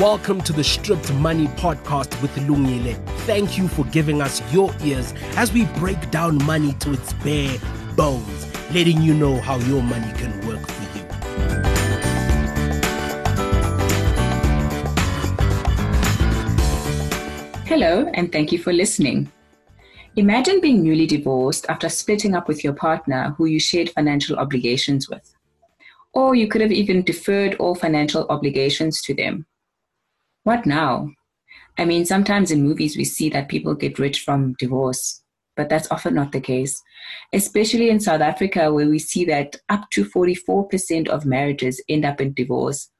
Welcome to the Stripped Money Podcast with Lungile. Thank you for giving us your ears as we break down money to its bare bones, letting you know how your money can work for you. Hello, and thank you for listening. Imagine being newly divorced after splitting up with your partner who you shared financial obligations with. Or you could have even deferred all financial obligations to them. What now? I mean, sometimes in movies we see that people get rich from divorce, but that's often not the case, especially in South Africa, where we see that up to 44% of marriages end up in divorce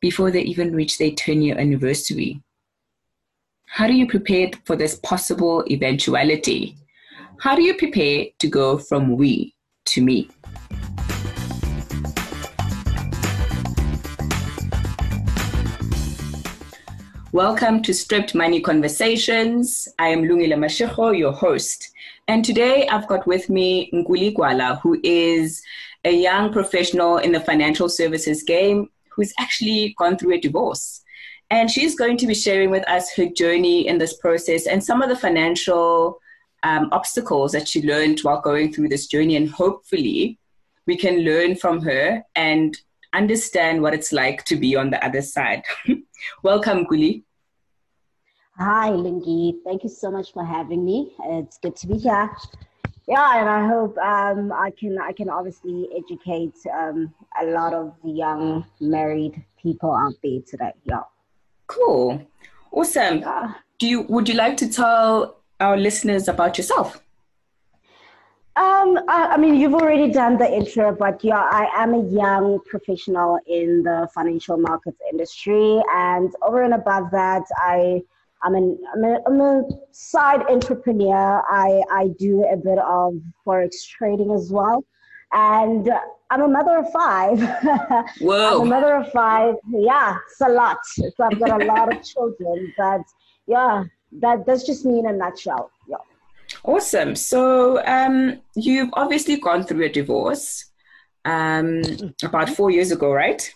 before they even reach their 10 year anniversary. How do you prepare for this possible eventuality? How do you prepare to go from we to me? Welcome to Stripped Money Conversations. I am Lungile Mashego, your host. And today I've got with me Nkuli Gwala, who is a young professional in the financial services game who's actually gone through a divorce. And she's going to be sharing with us her journey in this process and some of the financial um, obstacles that she learned while going through this journey. And hopefully, we can learn from her and understand what it's like to be on the other side. Welcome, Nkuli. Hi, Lungi. Thank you so much for having me. It's good to be here. Yeah, and I hope um, I can I can obviously educate um, a lot of the young married people out there today. Yeah. Cool. Awesome. Yeah. Do you would you like to tell our listeners about yourself? Um, I, I, mean, you've already done the intro, but yeah, I am a young professional in the financial markets industry, and over and above that, I I'm an I'm a, I'm a side entrepreneur. I I do a bit of forex trading as well, and I'm a mother of five. Whoa! I'm a mother of five. Yeah, it's a lot. So I've got a lot of children, but yeah, that that's just me in a nutshell. Yeah. Awesome. So um, you've obviously gone through a divorce um, about four years ago, right?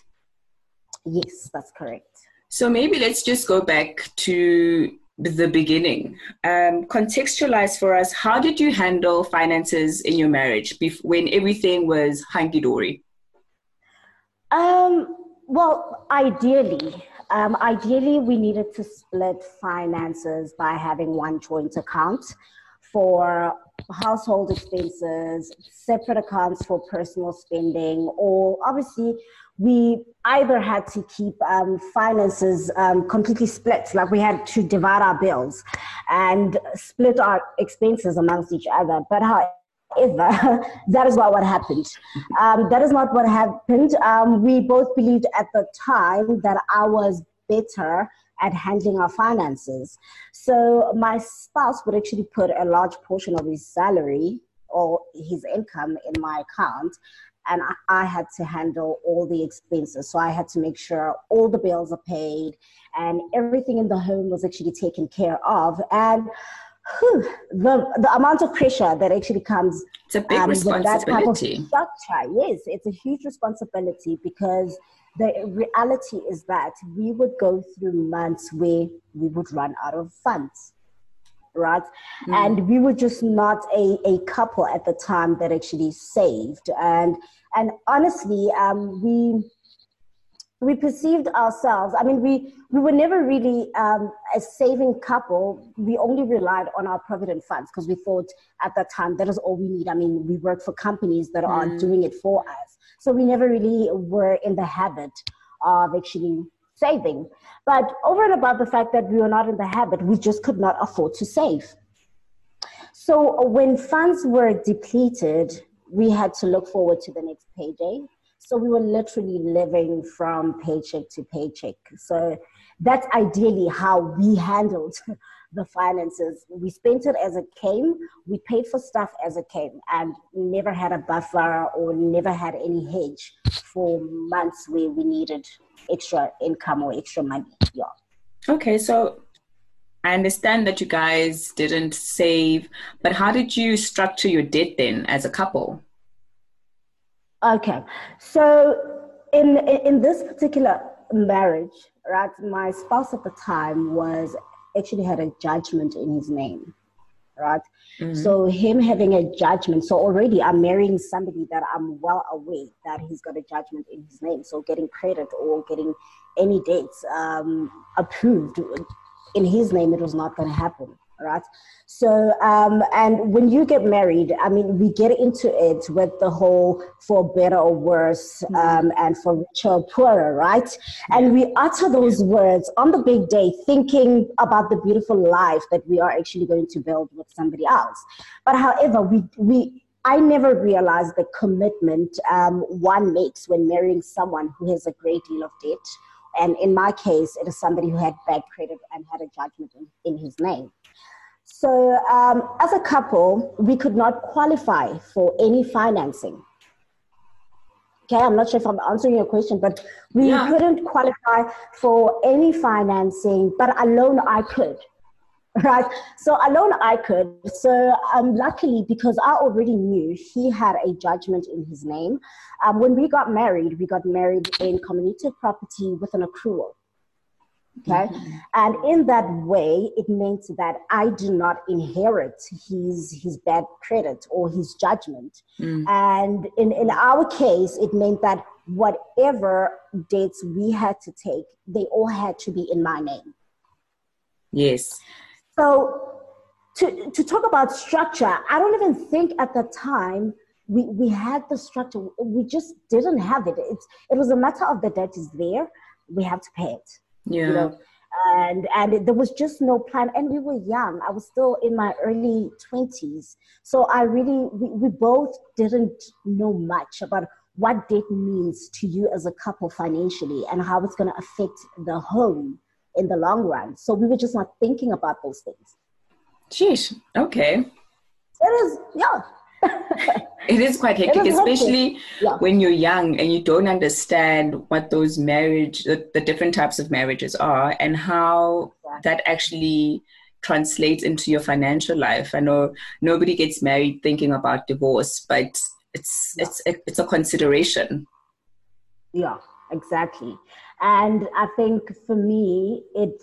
Yes, that's correct. So maybe let's just go back to the beginning. Um, contextualize for us how did you handle finances in your marriage bef- when everything was hunky dory? Um, well, ideally, um, ideally, we needed to split finances by having one joint account for household expenses, separate accounts for personal spending, or obviously we either had to keep um, finances um, completely split, like we had to divide our bills and split our expenses amongst each other. But however, that is not what happened. Um, that is not what happened. Um, we both believed at the time that I was better at handling our finances. So my spouse would actually put a large portion of his salary or his income in my account and I, had to handle all the expenses. So I had to make sure all the bills are paid and everything in the home was actually taken care of. And whew, the the amount of pressure that actually comes it's a big um, responsibility. With that type of structure, yes, it's a huge responsibility because the reality is that we would go through months where we would run out of funds right? Mm. And we were just not a, a couple at the time that actually saved. And and honestly, um, we we perceived ourselves. I mean, we we were never really um, a saving couple. We only relied on our provident funds because we thought at that time that is all we need. I mean, we work for companies that mm. are doing it for us, so we never really were in the habit of actually saving. But over and above the fact that we were not in the habit, we just could not afford to save. So when funds were depleted, we had to look forward to the next payday. So we were literally living from paycheck to paycheck. So that's ideally how we handled the finances. We spent it as it came. We paid for stuff as it came and never had a buffer or never had any hedge for months where we needed extra income or extra money. Yeah. Okay, so I understand that you guys didn't save, but how did you structure your debt then as a couple? Okay, so in in this particular marriage, right, my spouse at the time was actually had a judgment in his name, right? Mm-hmm. So him having a judgment, so already I'm marrying somebody that I'm well aware that he's got a judgment in his name. So getting credit or getting any dates um, approved in his name, it was not going to happen right? So, um, and when you get married, I mean, we get into it with the whole for better or worse, mm-hmm. um, and for richer or poorer, right? And we utter those words on the big day, thinking about the beautiful life that we are actually going to build with somebody else. But however, we we I never realized the commitment um, one makes when marrying someone who has a great deal of debt. And in my case, it is somebody who had bad credit and had a judgment in, in his name. So, um, as a couple, we could not qualify for any financing. Okay, I'm not sure if I'm answering your question, but we yeah. couldn't qualify for any financing, but alone I could. Right, so alone I could. So, um, luckily, because I already knew he had a judgment in his name, um, when we got married, we got married in community property with an accrual. Okay. Mm-hmm. And in that way, it meant that I do not inherit his his bad credit or his judgment. Mm. And in, in our case, it meant that whatever dates we had to take, they all had to be in my name. Yes. So to, to talk about structure, I don't even think at the time we, we had the structure. We just didn't have it. It's, it was a matter of the debt is there. We have to pay it yeah. You know? and and it, there was just no plan and we were young i was still in my early 20s so i really we, we both didn't know much about what debt means to you as a couple financially and how it's going to affect the home in the long run so we were just not thinking about those things Sheesh. okay it is yeah it is quite hectic, is especially yeah. when you're young and you don't understand what those marriage, the, the different types of marriages are, and how yeah. that actually translates into your financial life. I know nobody gets married thinking about divorce, but it's yeah. it's it's a consideration. Yeah, exactly. And I think for me, it.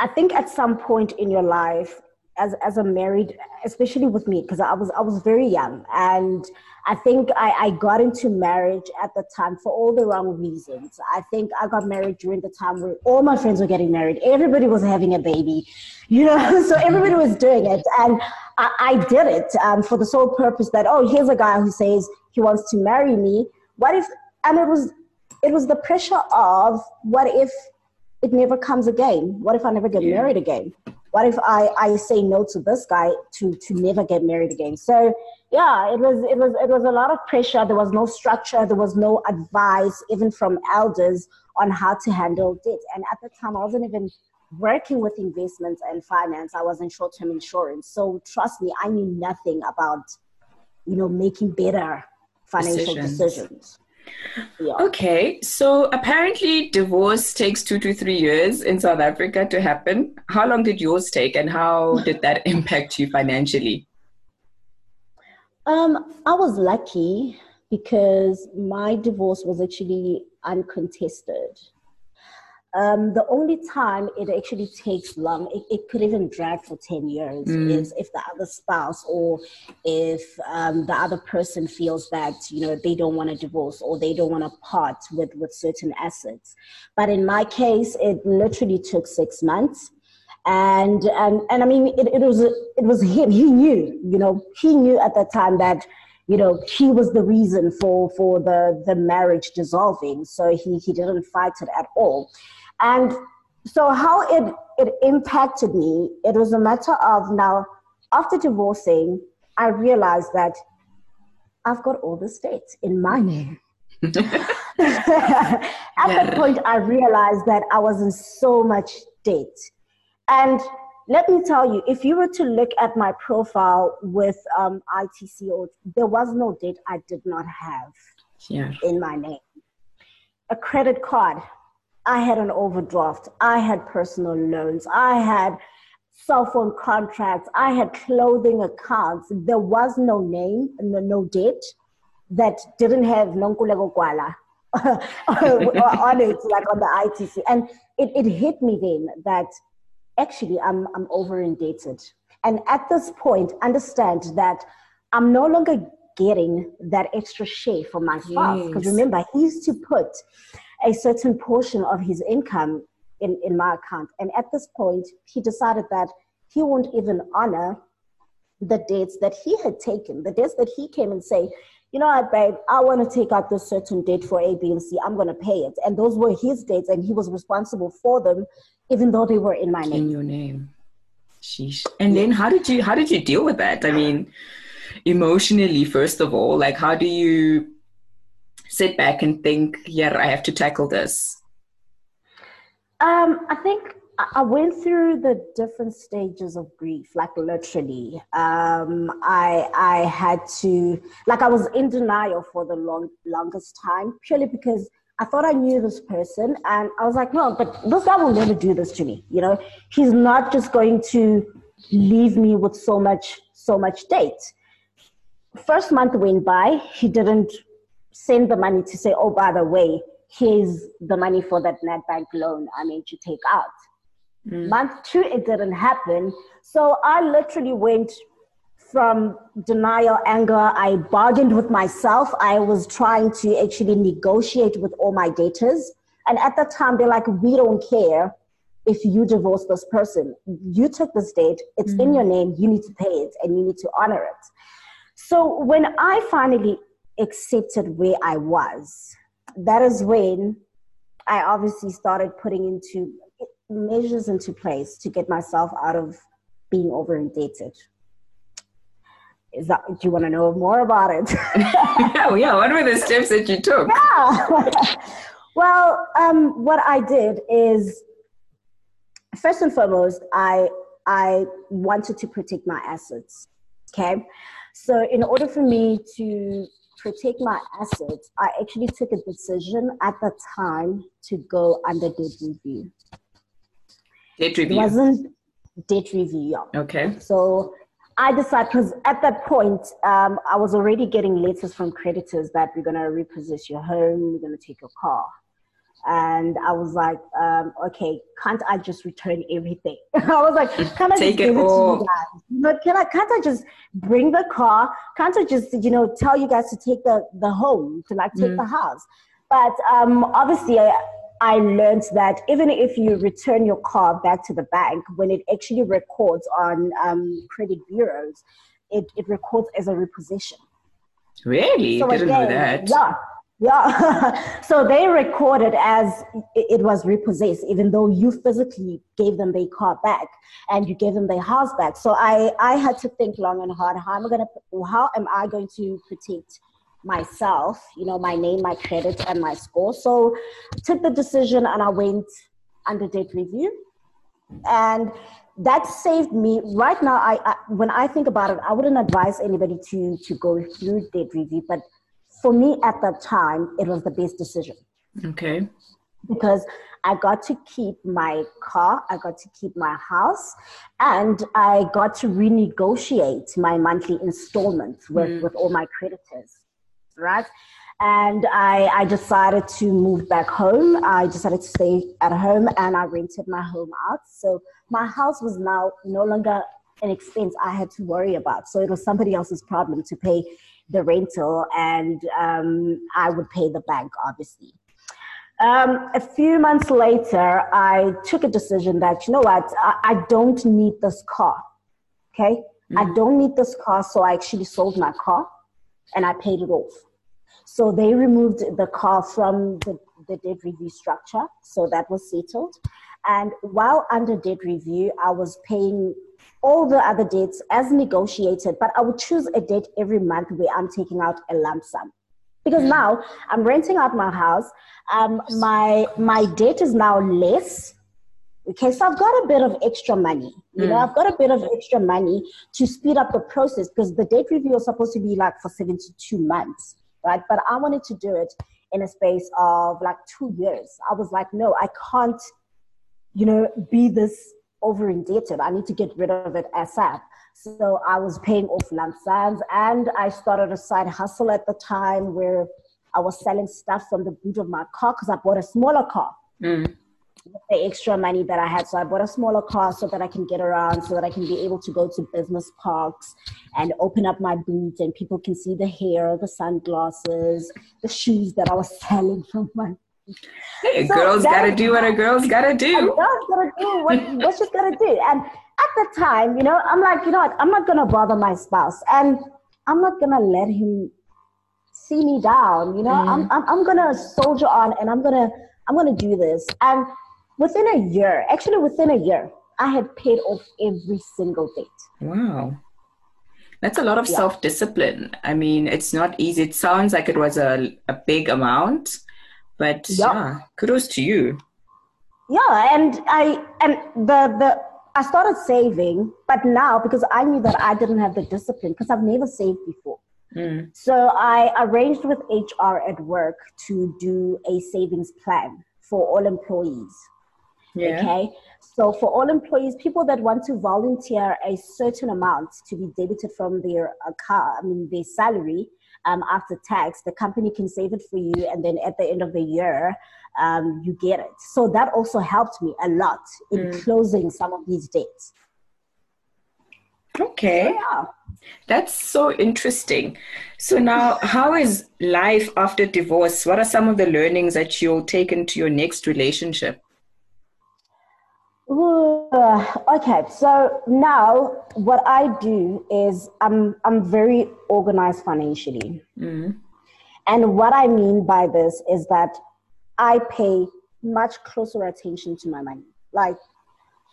I think at some point in your life, as as a married, especially with me, because I was I was very young, and I think I, I got into marriage at the time for all the wrong reasons. I think I got married during the time where all my friends were getting married, everybody was having a baby, you know, so everybody was doing it, and I, I did it um, for the sole purpose that oh, here's a guy who says he wants to marry me. What if? And it was it was the pressure of what if it never comes again? What if I never get yeah. married again? What if I, I say no to this guy to to never get married again? So yeah, it was it was it was a lot of pressure. There was no structure, there was no advice, even from elders on how to handle debt. And at the time I wasn't even working with investments and finance. I was in short-term insurance. So trust me, I knew nothing about, you know, making better financial decisions. decisions. Yeah. Okay, so apparently divorce takes two to three years in South Africa to happen. How long did yours take, and how did that impact you financially? Um, I was lucky because my divorce was actually uncontested. Um, the only time it actually takes long, it, it could even drag for 10 years, mm. is if the other spouse or if um, the other person feels that, you know, they don't want to divorce or they don't want to part with, with certain assets. But in my case, it literally took six months. And, and, and I mean, it, it was, it was him. He knew, you know, he knew at that time that, you know, he was the reason for, for the, the marriage dissolving. So he, he didn't fight it at all. And so how it, it impacted me, it was a matter of now, after divorcing, I realized that I've got all the states in my name. At yeah. that point, I realized that I was in so much debt. And let me tell you, if you were to look at my profile with um, ITCO, there was no debt I did not have yeah. in my name. A credit card, I had an overdraft. I had personal loans. I had cell phone contracts. I had clothing accounts. There was no name, no, no debt that didn't have Nonkululeko Gwala on it, like on the ITC. And it, it hit me then that actually I'm, I'm over indebted. And at this point, understand that I'm no longer getting that extra share for myself. Because remember, he used to put a certain portion of his income in, in my account. And at this point, he decided that he won't even honor the dates that he had taken, the dates that he came and say, you know what, babe, I want to take out this certain date for A, B, and C. I'm going to pay it. And those were his dates, and he was responsible for them, even though they were in my name. In your name. Sheesh. And then how did you how did you deal with that? I mean, emotionally, first of all, like how do you sit back and think, yeah, I have to tackle this? Um, I think I went through the different stages of grief, like literally. Um, I I had to like I was in denial for the long longest time, purely because I thought I knew this person, and I was like, no, but this guy will never do this to me. You know, he's not just going to leave me with so much so much date. First month went by, he didn't send the money to say, oh, by the way, here's the money for that Nedbank loan I meant to take out Mm. Month two, it didn't happen. So I literally went from denial, anger. I bargained with myself. I was trying to actually negotiate with all my daters. And at that time, they're like, we don't care if you divorce this person. You took this date, it's mm in your name, you need to pay it and you need to honor it. So when I finally accepted where I was, that is when I obviously started putting into measures into place to get myself out of being over indebted. Is that do you want to know more about it? yeah, yeah. What were the steps that you took? Yeah. well, um, what I did is first and foremost, I I wanted to protect my assets. Okay. So in order for me to protect my assets, I actually took a decision at the time to go under debt review. Debt review. It wasn't debt review. Okay. So I decided because at that point um, I was already getting letters from creditors that we're gonna repossess your home, we're gonna take your car, and I was like, um, okay, can't I just return everything? I was like, can't I take just give it, it to you guys? But can I? Can't I just bring the car? Can't I just you know tell you guys to take the the home to like take mm. the house? But um, obviously, I, I learned that even if you return your car back to the bank, when it actually records on um, credit bureaus, it, it records as a repossession. Really? So Didn't again, know that. Yeah. Yeah. so they recorded as it was repossessed, even though you physically gave them their car back and you gave them their house back. So I, I had to think long and hard. How am I gonna how am I going to protect myself, you know, my name, my credit, and my score. So I took the decision and I went under debt review. And that saved me right now I, I, when i think about it i wouldn't advise anybody to to go through debt review but for me at that time it was the best decision okay because i got to keep my car i got to keep my house and i got to renegotiate my monthly installments with mm. with all my creditors right? And I, I decided to move back home. I decided to stay at home and I rented my home out. So my house was now no longer an expense I had to worry about. So it was somebody else's problem to pay the rental, and um, I would pay the bank, obviously. Um, a few months later, I took a decision that, you know what, I, I don't need this car. Okay? Mm-hmm. I don't need this car, so I actually sold my car and I paid it off. So they removed the car from the, the debt review structure. So that was settled. And while under debt review, I was paying all the other debts as negotiated, but I would choose a date every month where I'm taking out a lump sum. Because mm. now I'm renting out my house. Um, my my debt is now less Okay, so I've got a bit of extra money. You mm. know, I've got a bit of extra money to speed up the process because the debt review is supposed to be like for 72 months, right? But I wanted to do it in a space of like two years. I was like, no, I can't, you know, be this over indebted. I need to get rid of it ASAP. So I was paying off lump sums and I started a side hustle at the time where I was selling stuff from the boot of my car because I bought a smaller car. Mm. The extra money that I had. So I bought a smaller car so that I can get around, so that I can be able to go to business parks and open up my boots and people can see the hair, the sunglasses, the shoes that I was selling from my Hey, so girls gotta do what a girl's gotta do. Girl's gotta do what, what she's gotta do. And at the time, you know, I'm like, you know what, I'm not gonna bother my spouse and I'm not gonna let him see me down. You know, mm. I'm, I'm I'm gonna soldier on and I'm gonna I'm gonna do this. And within a year, actually within a year, I had paid off every single date. Wow. That's a lot of yeah. self discipline. I mean, it's not easy. It sounds like it was a, a big amount, but yeah. yeah, kudos to you. Yeah, and I and the the I started saving, but now because I knew that I didn't have the discipline because I've never saved before. Mm. So I arranged with HR at work to do a savings plan for all employees. Yeah. Okay. So for all employees, people that want to volunteer a certain amount to be debited from their account, I mean their salary, um, after tax, the company can save it for you, and then at the end of the year, um, you get it. So that also helped me a lot in mm. closing some of these dates. Okay. So, yeah. That's so interesting. So now, how is life after divorce? What are some of the learnings that you'll take into your next relationship? Okay, so now what I do is I'm I'm very organized financially, mm. and what I mean by this is that I pay much closer attention to my money. Like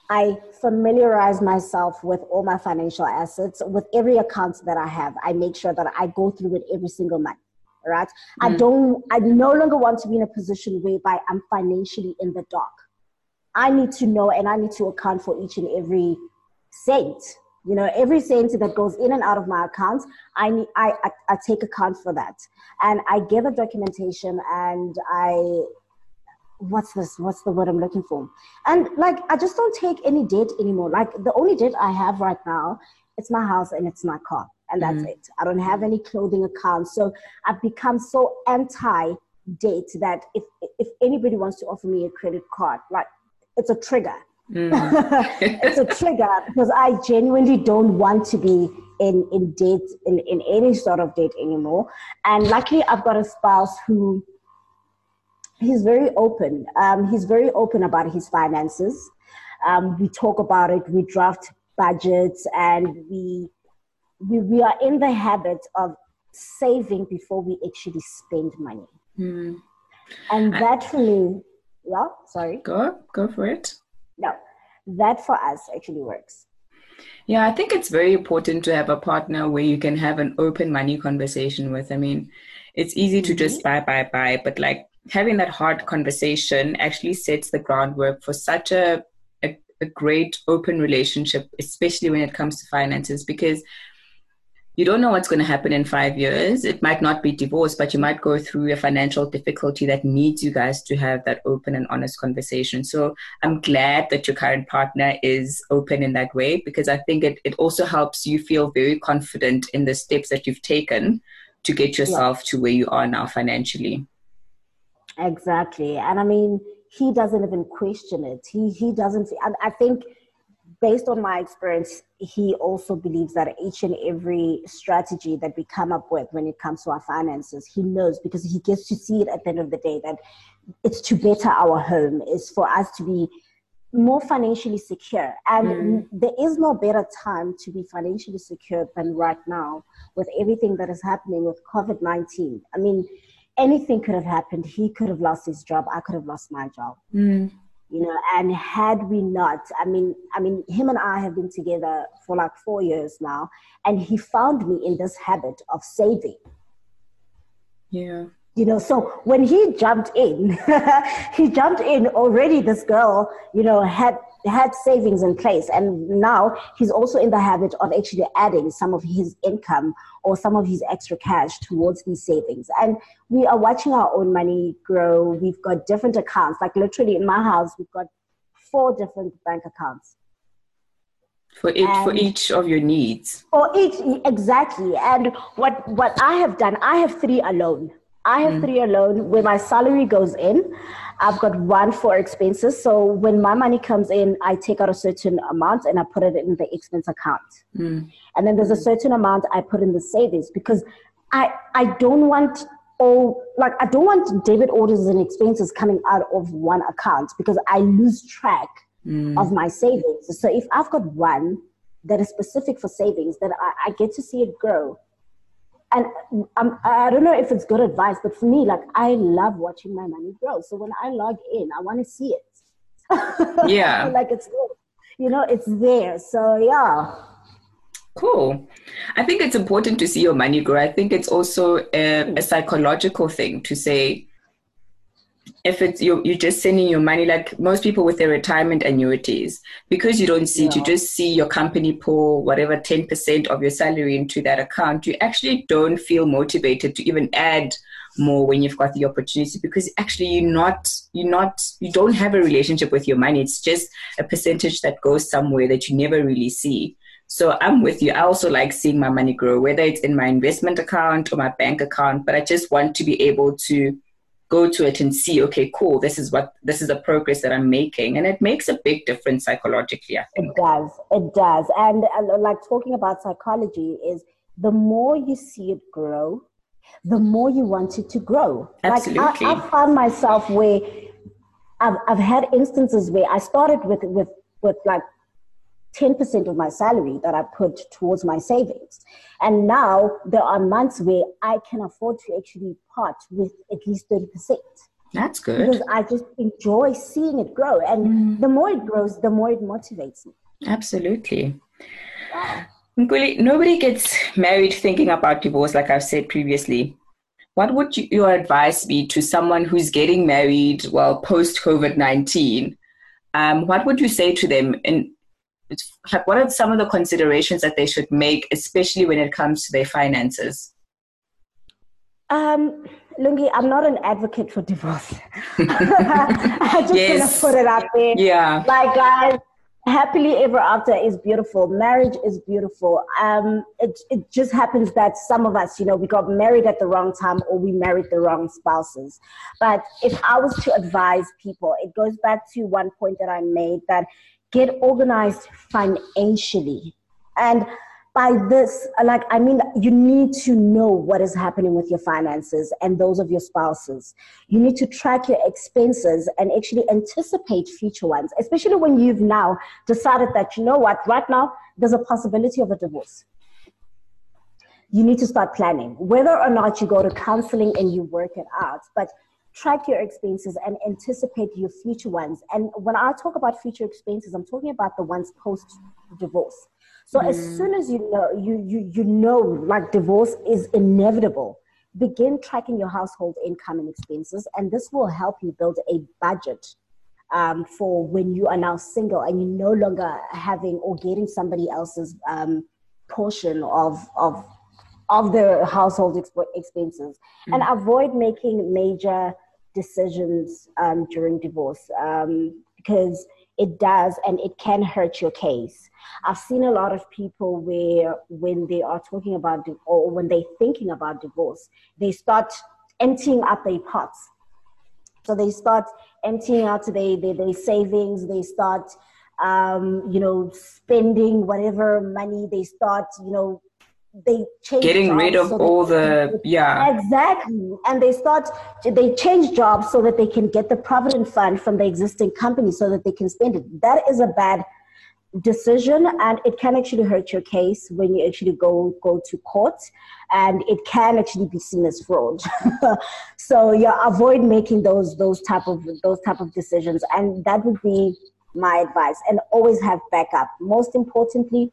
I familiarize myself with all my financial assets, with every account that I have. I make sure that I go through it every single month. Right? Mm. I don't. I no longer want to be in a position whereby I'm financially in the dark I need to know and I need to account for each and every cent. You know, every cent that goes in and out of my account, I need I, I, I take account for that. And I give a documentation and I what's this what's the word i'm looking for and like i just don't take any debt anymore like the only debt i have right now it's my house and it's my car and that's mm-hmm. it i don't have any clothing accounts so i've become so anti debt that if if anybody wants to offer me a credit card like it's a trigger. Mm. it's a trigger because I genuinely don't want to be in in date in, in any sort of date anymore. And luckily, I've got a spouse who he's very open. Um, he's very open about his finances. Um, we talk about it. We draft budgets, and we we we are in the habit of saving before we actually spend money. Mm. And that for me yeah, sorry. Go, go for it. No, that for us actually works. Yeah, I think it's very important to have a partner where you can have an open money conversation with. I mean, it's easy to mm-hmm. just buy, buy, buy, but like having that hard conversation actually sets the groundwork for such a, a, a great open relationship, especially when it comes to finances, because you don't know what's going to happen in five years. It might not be divorce, but you might go through a financial difficulty that needs you guys to have that open and honest conversation. So I'm glad that your current partner is open in that way because I think it, it also helps you feel very confident in the steps that you've taken to get yourself yeah. to where you are now financially. Exactly. And I mean, he doesn't even question it. He he doesn't. And I think based on my experience, he also believes that each and every strategy that we come up with when it comes to our finances, he knows because he gets to see it at the end of the day that it's to better our home, is for us to be more financially secure. And mm. there is no better time to be financially secure than right now with everything that is happening with COVID 19. I mean, anything could have happened. He could have lost his job. I could have lost my job. Mm you know and had we not i mean i mean him and i have been together for like four years now and he found me in this habit of saving. Yeah. You know so when he jumped in he jumped in already this girl you know had had savings in place. And now he's also in the habit of actually adding some of his income or some of his extra cash towards these savings. And we are watching our own money grow. We've got different accounts. Like literally in my house we've got four different bank accounts. For each and for each of your needs. for each exactly. And what what i have done i have three alone I have mm. three alone where my salary goes in. I've got one for expenses. So when my money comes in, I take out a certain amount and I put it in the expense account. Mm. And then there's a certain amount I put in the savings because I I don't want all like I don't want debit orders and expenses coming out of one account because I lose track mm. of my savings. So if I've got one that is specific for savings, then I, I get to see it grow and um, I don't know if it's good advice, but for me, like I love watching my money grow. So when I log in, I want to see it. Yeah, like it's you know it's there. So yeah. Cool. I think it's important to see your money grow. I think it's also a, a psychological thing to say, if it's you're, you're just sending your money like most people with their retirement annuities because you don't see yeah. it you just see your company pull whatever 10% of your salary into that account you actually don't feel motivated to even add more when you've got the opportunity because actually you're not you're not you don't have a relationship with your money it's just a percentage that goes somewhere that you never really see so I'm with you. I also like seeing my money grow, whether it's in my investment account or my bank account, but I just want to be able to go to it and see, okay, cool, this is what this is the progress that I'm making, and it makes a big difference psychologically. I think it does. It does, and, and uh, like talking about psychology is the more you see it grow, the more you want it to grow. Absolutely. Like I, I found myself where I've I've had instances where I started with with with like 10% of my salary that I put towards my savings. And now there are months where I can afford to actually part with at least 30%. That's good. Because I just enjoy seeing it grow. And mm. the more it grows, the more it motivates me. Absolutely. Wow. nobody gets married thinking about divorce, like I've said previously. What would you, your advice be to someone who's getting married, well, post COVID 19? Um, what would you say to them? And what are some of the considerations that they should make, especially when it comes to their finances? Um, Lungi, I'm not an advocate for divorce. I just yes. want to put it out there. Yeah. Like, guys, happily ever after is beautiful. Marriage is beautiful. Um, it, it just happens that some of us, you know, we got married at the wrong time or we married the wrong spouses. But if I was to advise people, it goes back to one point that I made that get organized financially. And by this, like, I mean, you need to know what is happening with your finances and those of your spouses. You need to track your expenses and actually anticipate future ones, especially when you've now decided that, you know what, right now, there's a possibility of a divorce. You need to start planning, whether or not you go to counseling and you work it out. But track your expenses and anticipate your future ones. And when I talk about future expenses, I'm talking about the ones post divorce. So mm. as soon as you know you you you know like divorce is inevitable, begin tracking your household income and expenses, and this will help you build a budget um, for when you are now single and you're no longer having or getting somebody else's um, portion of of of the household exp- expenses mm. and avoid making major decisions um, during divorce um, because it does and it can hurt your case. I've seen a lot of people where when they are talking about or when they're thinking about divorce, they start emptying out their pots. So they start emptying out their, their, their savings, they start um, you know, spending whatever money they start, you know, they change getting rid of so all the yeah. Exactly. And they start they change jobs so that they can get the provident fund from the existing company so that they can spend it. That is a bad decision and it can actually hurt your case when you actually go go to court and it can actually be seen as fraud. So yeah avoid making those those type of those type of decisions and that would be my advice. And always have backup. Most importantly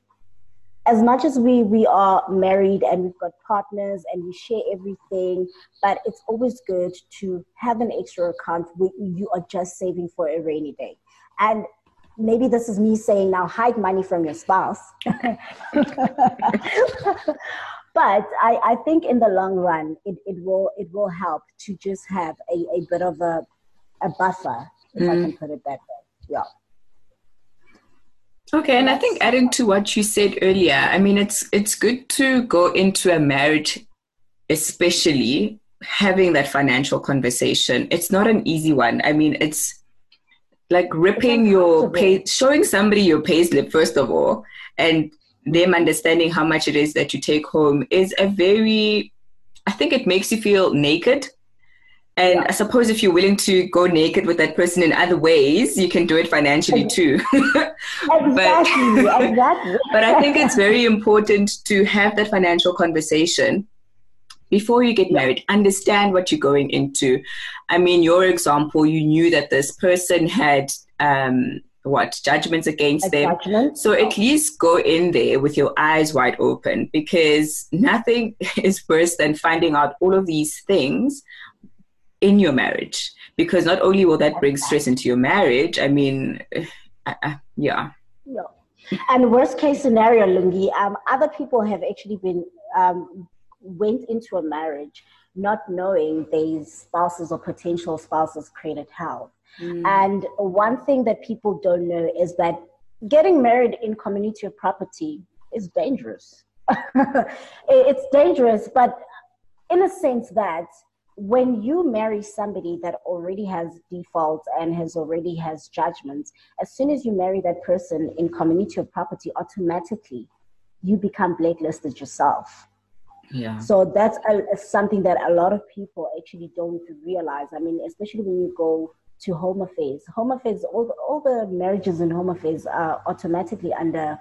as much as we we are married and we've got partners and we share everything but it's always good to have an extra account where you are just saving for a rainy day. And maybe this is me saying now hide money from your spouse. But I, I think in the long run it, it will it will help to just have a, a bit of a, a buffer if mm. i can put it that way. Yeah Okay, and I think adding to what you said earlier, I mean it's it's good to go into a marriage especially having that financial conversation. It's not an easy one. I mean, it's like ripping your pay, showing somebody your pay slip first of all, and them understanding how much it is that you take home is a very, I think it makes you feel naked. And yeah. I suppose if you're willing to go naked with that person in other ways, you can do it financially too. exactly, but, exactly. but I think it's very important to have that financial conversation before you get married, understand what you're going into. I mean, your example, you knew that this person had um, what judgments against a them. Judgment. So at least go in there with your eyes wide open because nothing is worse than finding out all of these things in your marriage. Because not only will that bring stress into your marriage, I mean, uh, uh, yeah. Yeah. And worst case scenario, Lungi, um, other people have actually been um, went into a marriage not knowing these spouses or potential spouses created hell. Mm. And one thing that people don't know is that getting married in community of property is dangerous. it's dangerous, but in a sense that when you marry somebody that already has defaults and has already has judgments, as soon as you marry that person in community of property, automatically you become blacklisted yourself. Yeah. So that's a, something that a lot of people actually don't realize. I mean, especially when you go to home affairs. Home affairs, all the, all the marriages in home affairs are automatically under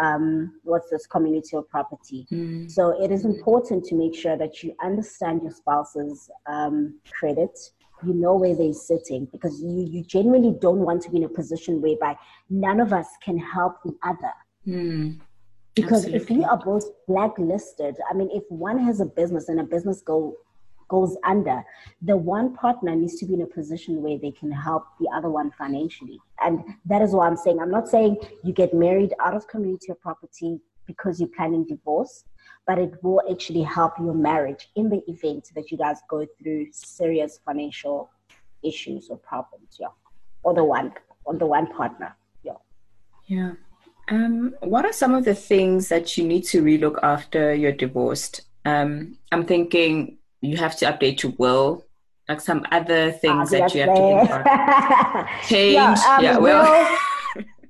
um, what's this community of property. Mm. So it is important to make sure that you understand your spouse's um, credit. You know where they're sitting because you, you genuinely don't want to be in a position whereby none of us can help the other. Mm. Because Absolutely. if we are both blacklisted, I mean, if one has a business and a business go goes under, the one partner needs to be in a position where they can help the other one financially. And that is what I'm saying. I'm not saying you get married out of community of property because you're planning divorce, but it will actually help your marriage in the event that you guys go through serious financial issues or problems, yeah. Or the one or the one partner. Yeah. Yeah. Um, what are some of the things that you need to relook after you're divorced? Um, I'm thinking you have to update your will, like some other things that you have to think about. Change. Yeah, um, yeah well.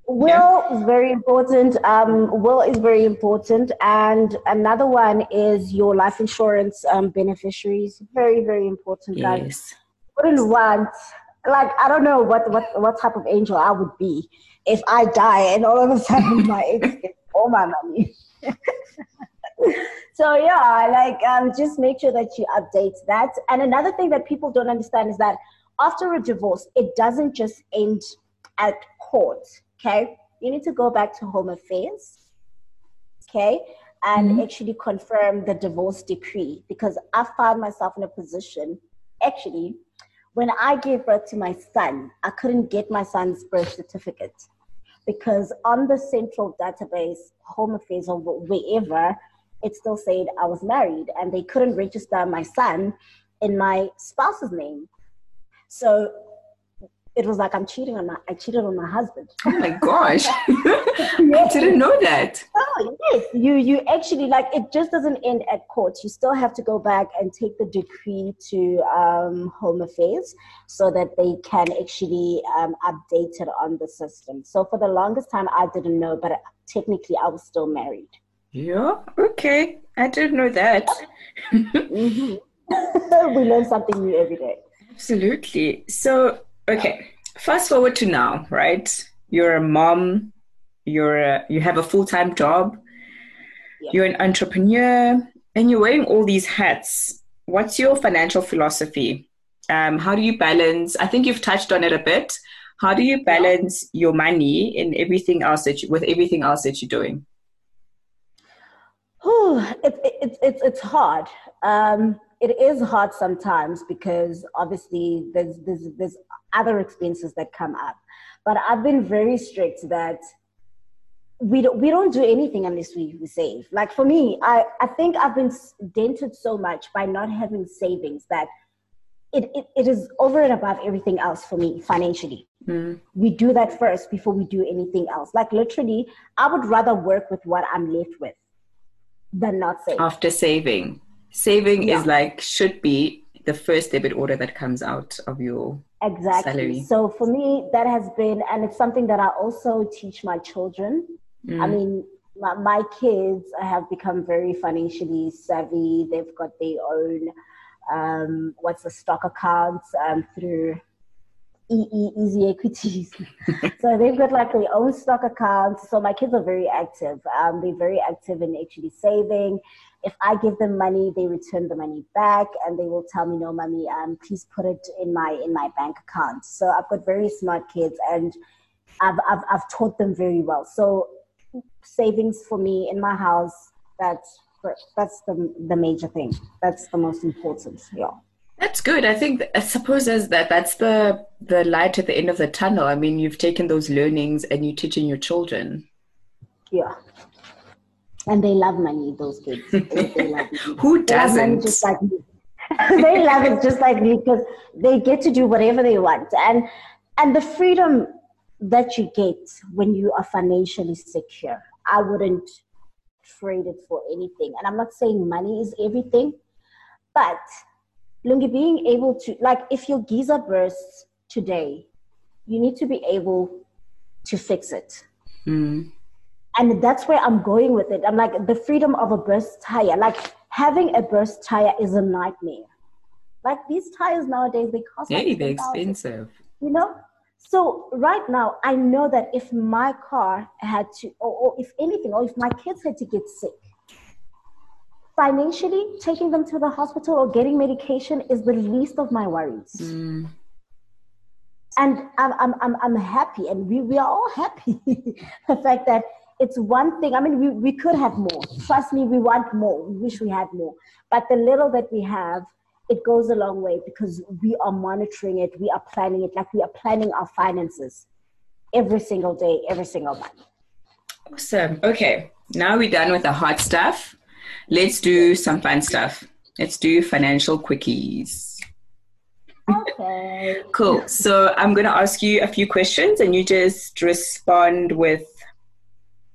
Will, yeah. is very important. Um, will is very important, and another one is your life insurance um, beneficiaries. Very, very important. Yes. Guys. Wouldn't want like I don't know what what what type of angel I would be if I die and all of a sudden my ex gets all my money. so yeah, like um, just make sure that you update that. And another thing that people don't understand is that after a divorce, it doesn't just end at court. Okay, you need to go back to Home Affairs. Okay, and mm-hmm. actually confirm the divorce decree because I found myself in a position actually when I gave birth to my son, I couldn't get my son's birth certificate because on the central database, Home Affairs or wherever, it still said I was married and they couldn't register my son in my spouse's name. So it was like I'm cheating on my I cheated on my husband. Oh my gosh. I didn't know that. Oh yes. You you actually like it just doesn't end at court. You still have to go back and take the decree to um, home affairs so that they can actually um, update it on the system. So for the longest time I didn't know, but technically I was still married. Yeah, okay. I didn't know that. mm-hmm. we learn something new every day. Absolutely. So Okay, fast forward to now, right? You're a mom. You're a, you have a full time job. Yeah. You're an entrepreneur, and you're wearing all these hats. What's your financial philosophy? Um, how do you balance? I think you've touched on it a bit. How do you balance your money in everything else that you, with everything else that you're doing? Oh, it, it, it, it's hard. Um, it is hard sometimes because obviously there's, there's, there's other expenses that come up. But I've been very strict that we don't, we don't do anything unless we, we save. Like for me, I, I think I've been dented so much by not having savings that it, it, it is over and above everything else for me financially. Mm. We do that first before we do anything else. Like literally, I would rather work with what I'm left with than not save. After saving. Saving Yeah. is like should be the first debit order that comes out of your Exactly. salary. So for me, that has been, and it's something that I also teach my children. Mm. I mean, my, my kids have become very financially savvy. They've got their own, um, what's the stock accounts um, through EE, Easy Equities. so they've got like their own stock accounts. So my kids are very active. Um, they're very active in actually saving. If I give them money, they return the money back, and they will tell me, "No, mommy, um, please put it in my in my bank account." So I've got very smart kids, and I've I've, I've taught them very well. So savings for me in my house, that's that's the the major thing. That's the most important. Yeah. That's good. I think I suppose as that that's the the light at the end of the tunnel. I mean, you've taken those learnings and you're teaching your children. Yeah. And they love money, those kids. They, they love money. Who They love money doesn't? just like me. they love it just like me because they get to do whatever they want. And and the freedom that you get when you are financially secure, I wouldn't trade it for anything. And I'm not saying money is everything, but Lungi, being able to like if your geyser bursts today, you need to be able to fix it Mm. and that's where I'm going with it. I'm like the freedom of a burst tire. Like having a burst tire is a nightmare. Like these tires nowadays, they cost like they're expensive. You know. So right now, I know that if my car had to, or, or if anything, or if my kids had to get sick, financially taking them to the hospital or getting medication is the least of my worries. Mm. and I'm, I'm, I'm, I'm happy and we, we are all happy. The fact that it's one thing i mean we, we could have more. Trust me we want more. We wish we had more. But the little that we have it goes a long way because we are monitoring it. We are planning it like we are planning our finances every single day every single month. Awesome. Okay, now we're done with the hot stuff. Let's do some fun stuff. Let's do financial quickies. okay Cool. So I'm going to ask you a few questions and you just respond with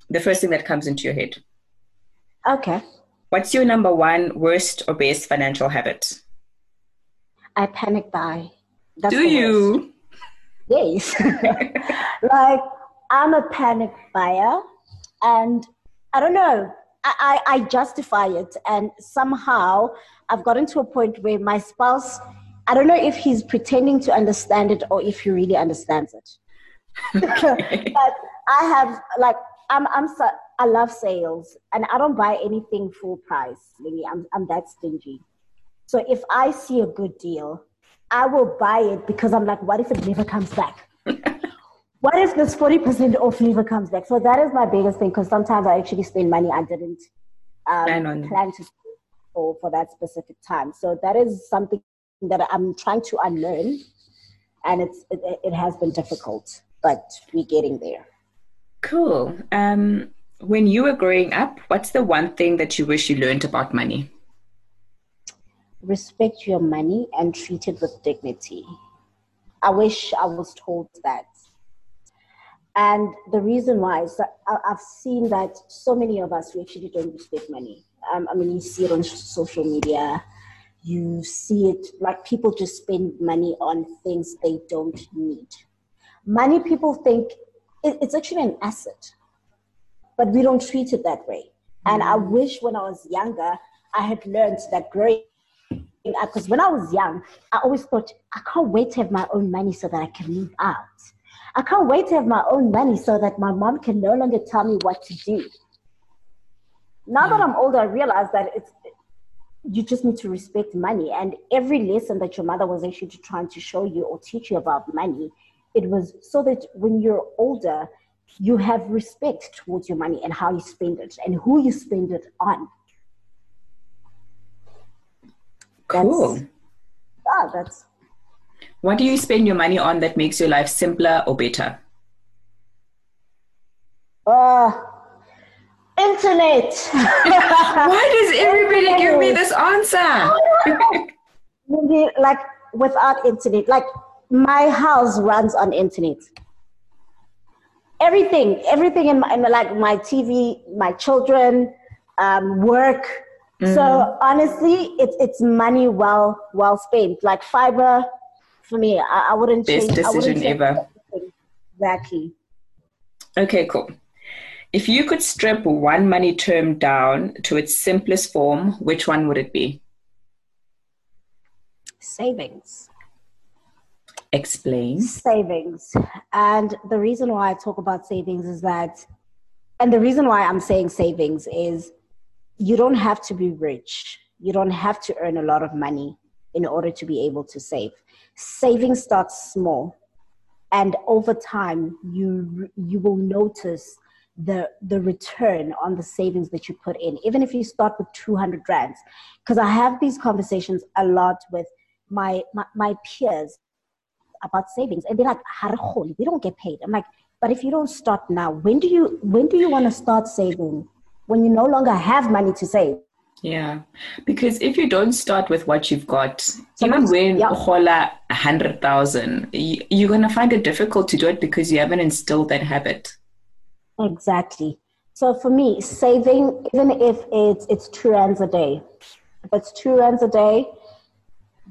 the first thing that comes into your head. okay What's your number one worst or best financial habit? i panic buy That's Do you? Yes. like I'm a panic buyer and I don't know. I, I, justify it and somehow I've gotten to a point where my spouse I don't know if he's pretending to understand it or if he really understands it. but I have like I'm I'm so, I love sales and I don't buy anything full price. Really, I'm I'm that stingy. So if I see a good deal, I will buy it because I'm like, what if it never comes back? what if this 40% off never comes back? So that is my biggest thing because sometimes I actually spend money I didn't um, Plan to spend for, for that specific time. So that is something that I'm trying to unlearn. And it's it, it has been difficult, but we're getting there. Cool. Um, when you were growing up, what's the one thing that you wish you learned about money? respect your money and treat it with dignity. I wish I was told that. And the reason why is that I've seen that so many of us we actually don't respect money. Um, I mean, you see it on social media. You see it like people just spend money on things they don't need. Money, people think it, it's actually an asset, but we don't treat it that way. And I wish when I was younger, I had learned that growing because when I was young, I always thought, I can't wait to have my own money so that I can move out. I can't wait to have my own money so that my mom can no longer tell me what to do. Now that I'm older, I realize that it's you just need to respect money. And every lesson that your mother was actually trying to show you or teach you about money, it was so that when you're older, you have respect towards your money and how you spend it and who you spend it on. Cool. Ah, that's What do you spend your money on that makes your life simpler or better? Uh, internet. Why does everybody give me this answer? Like without internet, like my house runs on internet. Everything, everything in my, in like my TV, my children, um, work, Mm. So honestly, it's it's money well well spent. Like fiber, for me, I, I wouldn't best change, decision ever. Exactly. Okay, cool. If you could strip one money term down to its simplest form, which one would it be? Savings. Explain. Savings. And the reason why I talk about savings is that, and the reason why I'm saying savings is you don't have to be rich. You don't have to earn a lot of money in order to be able to save. Saving starts small. And over time, you you will notice the the return on the savings that you put in even if you start with 200 rands because i have these conversations a lot with my, my my peers about savings and they're like we don't get paid i'm like but if you don't start now when do you when do you want to start saving when you no longer have money to save yeah, because if you don't start with what you've got, so even when yeah. hola a hundred thousand, you're gonna find it difficult to do it because you haven't instilled that habit. Exactly. So for me, saving, even if it's it's two rands a day, if it's two rands a day,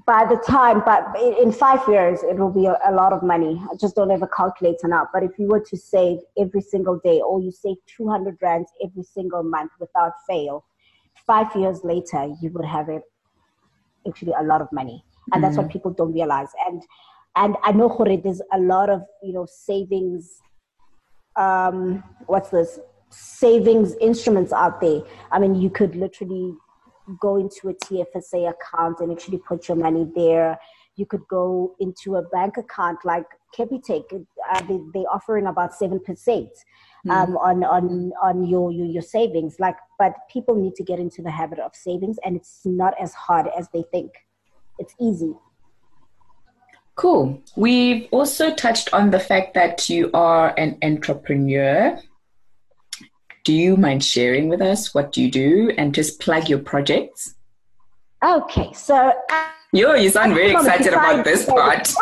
by the time, but in five years, it will be a, a, lot of money. I just don't have a calculator now. But if you were to save every single day, or you save 200 rands every single month without fail, five years later, you would have it actually a lot of money. And mm-hmm. that's what mm. people don't realize. And and I know Jorge, there's a lot of you know savings um, what's this savings instruments out there. I mean, you could literally go into a TFSA account and actually put your money there. You could go into a bank account like Capitec. Uh, they, they're offering about seven percent hmm. um, on on on your, your your savings. Like, but people need to get into the habit of savings, and it's not as hard as they think. It's easy. Cool. We've also touched on the fact that you are an entrepreneur. Do you mind sharing with us what you do and just plug your projects? Okay, so. Uh, Yo, you sound very excited about this part.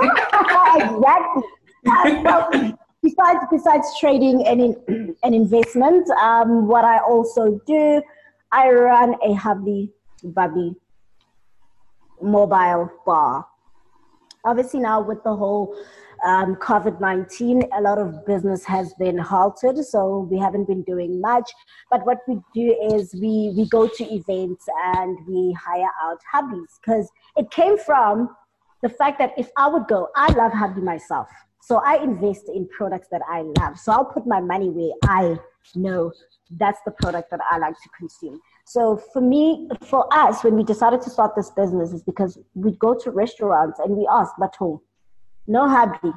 exactly. Besides, besides trading and, in, and investment, um, what I also do, I run a Hubbly Bubbly mobile bar obviously now with the whole um, COVID-19, a lot of business has been halted, so we haven't been doing much. But what we do is we, we go to events and we hire out hubblies because it came from the fact that if I would go, I love hubbly myself. So I invest in products that I love. So I'll put my money where I know that's the product that I like to consume. So for me, for us, when we decided to start this business, is because we'd go to restaurants and we ask, Bato, no hubbly.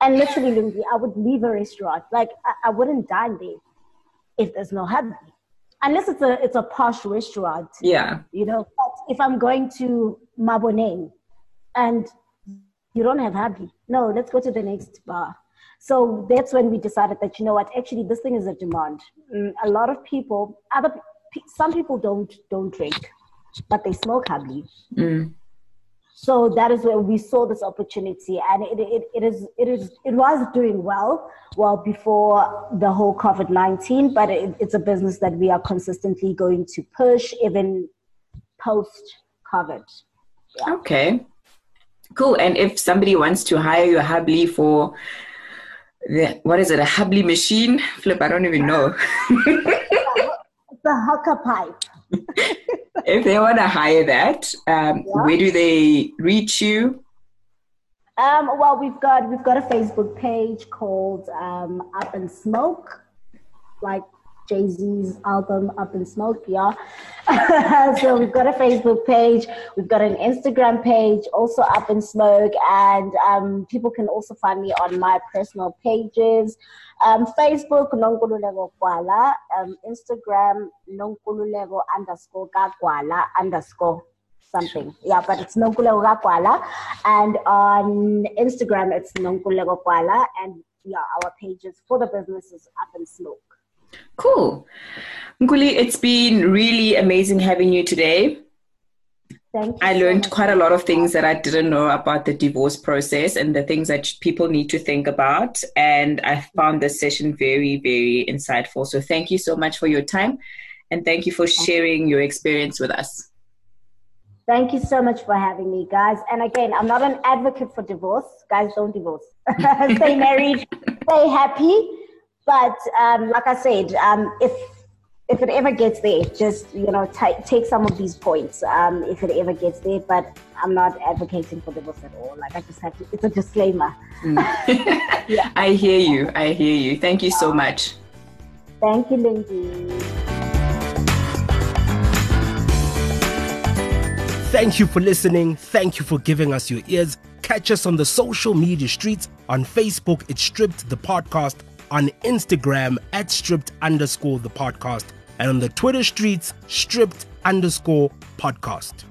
And literally, Lungi, I would leave a restaurant. Like I, I wouldn't dine there if there's no hubbly. Unless it's a it's a posh restaurant. Yeah. You know, but if I'm going to Maboneng and you don't have hubbly, no, let's go to the next bar. So that's when we decided that you know what, actually, this thing is a demand. Mm, a lot of people, other some people don't don't drink, but they smoke hardly. Mm. So that is where we saw this opportunity, and it, it, it is it is it was doing well well before the whole COVID nineteen, but it, it's a business that we are consistently going to push even post COVID. Yeah. Okay, cool. And if somebody wants to hire your hubbly for the, what is it, a hubbly machine? Flip, I don't even know. the hookah pipe. if they want to hire that, um, yeah. where do they reach you? Um, well, we've got we've got a Facebook page called um, Up in Smoke, like Jay Z's album Up in Smoke, yeah. so we've got a Facebook page, we've got an Instagram page, also Up in Smoke, and um, people can also find me on my personal pages. Um, Facebook, Nonkululeko Gwala, um, Instagram, Nonkululeko underscore Kakwala underscore something. Yeah, but it's Nonkululeko Gwala. And on Instagram, it's Nonkululeko Gwala. And yeah, our pages for the businesses Up in Smoke. Cool. Nkuli, it's been really amazing having you today. Thank you I learned so quite a lot of things that I didn't know about the divorce process and the things that people need to think about. And I found this session very, very insightful. So thank you so much for your time And thank you for sharing your experience with us. Thank you so much for having me, guys. And again, I'm not an advocate for divorce. Guys, don't divorce. stay married, stay happy. But um, like I said, um, if if it ever gets there, just you know, t- take some of these points. Um, if it ever gets there, but I'm not advocating for divorce at all. Like I just have to. It's a disclaimer. Mm. yeah. I hear you. I hear you. Thank you so much. Thank you, Lindy. Thank you for listening. Thank you for giving us your ears. Catch us on the social media streets. On Facebook, it's Stripped the Podcast. On Instagram, at Stripped underscore the podcast. And on the Twitter streets, Stripped underscore podcast.